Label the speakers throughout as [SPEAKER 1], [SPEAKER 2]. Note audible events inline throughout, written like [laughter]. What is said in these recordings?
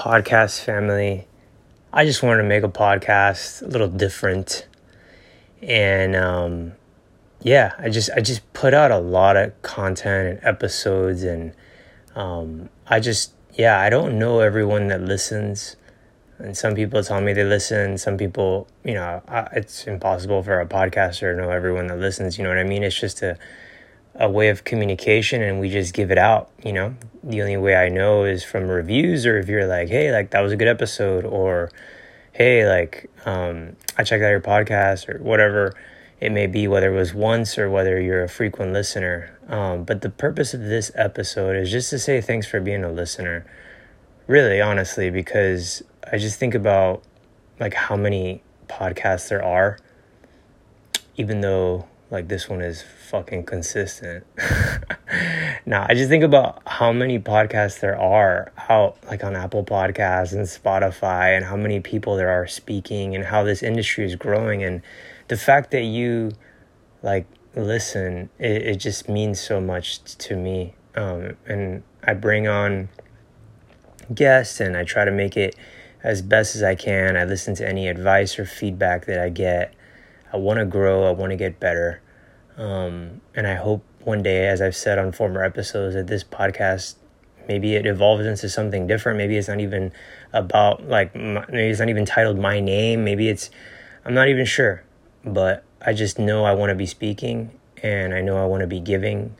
[SPEAKER 1] podcast family. I just wanted to make a podcast a little different. And um, yeah, I just I just put out a lot of content and episodes and um, I just yeah, I don't know everyone that listens. And some people tell me they listen. Some people, you know, I, it's impossible for a podcaster to know everyone that listens. You know what I mean? It's just a a way of communication and we just give it out you know? The only way i know is from reviews or if you're like hey like that was a good episode or hey like um, i checked out your podcast or whatever it may be whether it was once or whether you're a frequent listener. Um, but the purpose of this episode is just to say thanks for being a listener. Really honestly because i just think about like how many podcasts there are even though like this one is fucking consistent. [laughs] now, I just think about how many podcasts there are out like on Apple Podcasts and Spotify and how many people there are speaking and how this industry is growing and the fact that you like listen it, it just means so much to me um, and I bring on guests and I try to make it as best as I can. I listen to any advice or feedback that I get. I want to grow, I want to get better. Um, and I hope one day, as I've said on former episodes, that this podcast maybe it evolves into something different. Maybe it's not even about like maybe it's not even titled my name. Maybe it's I'm not even sure, but I just know I want to be speaking and I know I want to be giving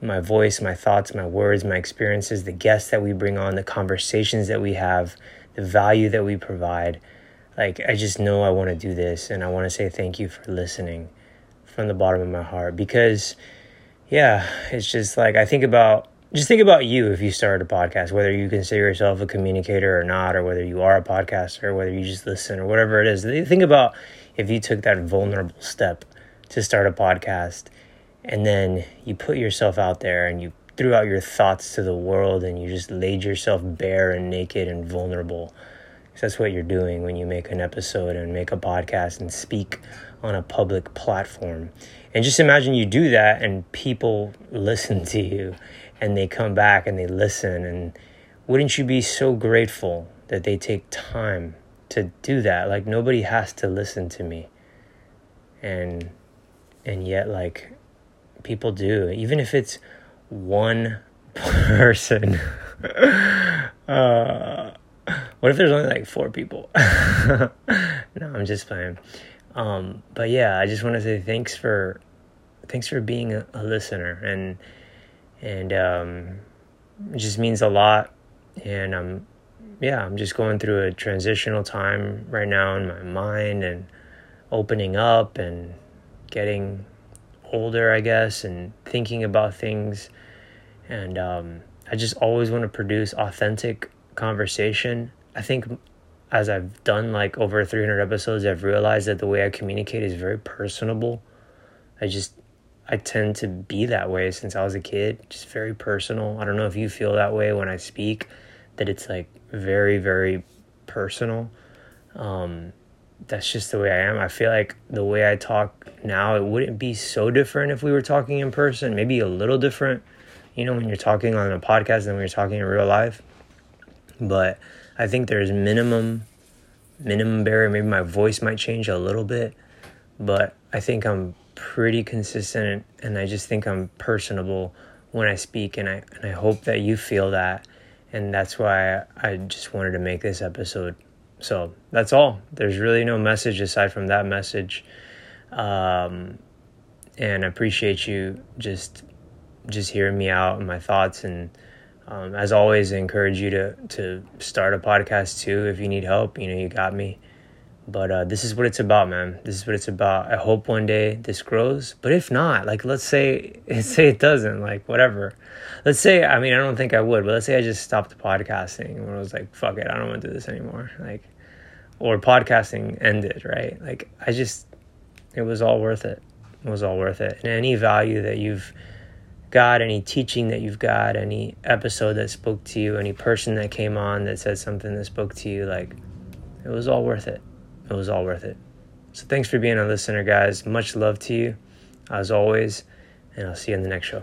[SPEAKER 1] my voice, my thoughts, my words, my experiences, the guests that we bring on, the conversations that we have, the value that we provide. Like I just know I want to do this and I want to say thank you for listening from the bottom of my heart because yeah, it's just like I think about just think about you if you started a podcast, whether you consider yourself a communicator or not, or whether you are a podcaster, or whether you just listen, or whatever it is. Think about if you took that vulnerable step to start a podcast and then you put yourself out there and you threw out your thoughts to the world and you just laid yourself bare and naked and vulnerable. That's what you're doing when you make an episode and make a podcast and speak on a public platform. And just imagine you do that and people [laughs] listen to you and they come back and they listen. And wouldn't you be so grateful that they take time to do that? Like nobody has to listen to me. And and yet like people do, even if it's one [laughs] person. [laughs] uh, what if there's only like four people? [laughs] no, I'm just playing. Um, but yeah, I just want to say thanks for thanks for being a, a listener and and um, it just means a lot. And um, yeah, I'm just going through a transitional time right now in my mind and opening up and getting older, I guess, and thinking about things. And um, I just always want to produce authentic conversation. I think as I've done like over 300 episodes, I've realized that the way I communicate is very personable. I just, I tend to be that way since I was a kid, just very personal. I don't know if you feel that way when I speak, that it's like very, very personal. Um, that's just the way I am. I feel like the way I talk now, it wouldn't be so different if we were talking in person, maybe a little different, you know, when you're talking on a podcast than when you're talking in real life. But I think there's minimum minimum barrier. Maybe my voice might change a little bit, but I think I'm pretty consistent and I just think I'm personable when I speak and I and I hope that you feel that and that's why I, just wanted to make this episode. So that's all. There's really no message aside from that message. Um, and I appreciate you just just hearing me out and my thoughts and um, as always, I encourage you to to start a podcast too if you need help. You know, you got me. But uh, this is what it's about, man. This is what it's about. I hope one day this grows. But if not, like let's say [laughs] let's say it doesn't, like whatever. Let's say I mean I don't think I would, but let's say I just stopped podcasting and I was like, fuck it, I don't want to do this anymore. Like or podcasting ended, right? Like I just it was all worth it. It was all worth it. And any value that you've got, any teaching that you've got, any episode that spoke to you, any person that came on that said something that spoke to you, like it was all worth it. It was all worth it. So thanks for being a listener, guys. Much love to you, as always, and I'll see you in the next show.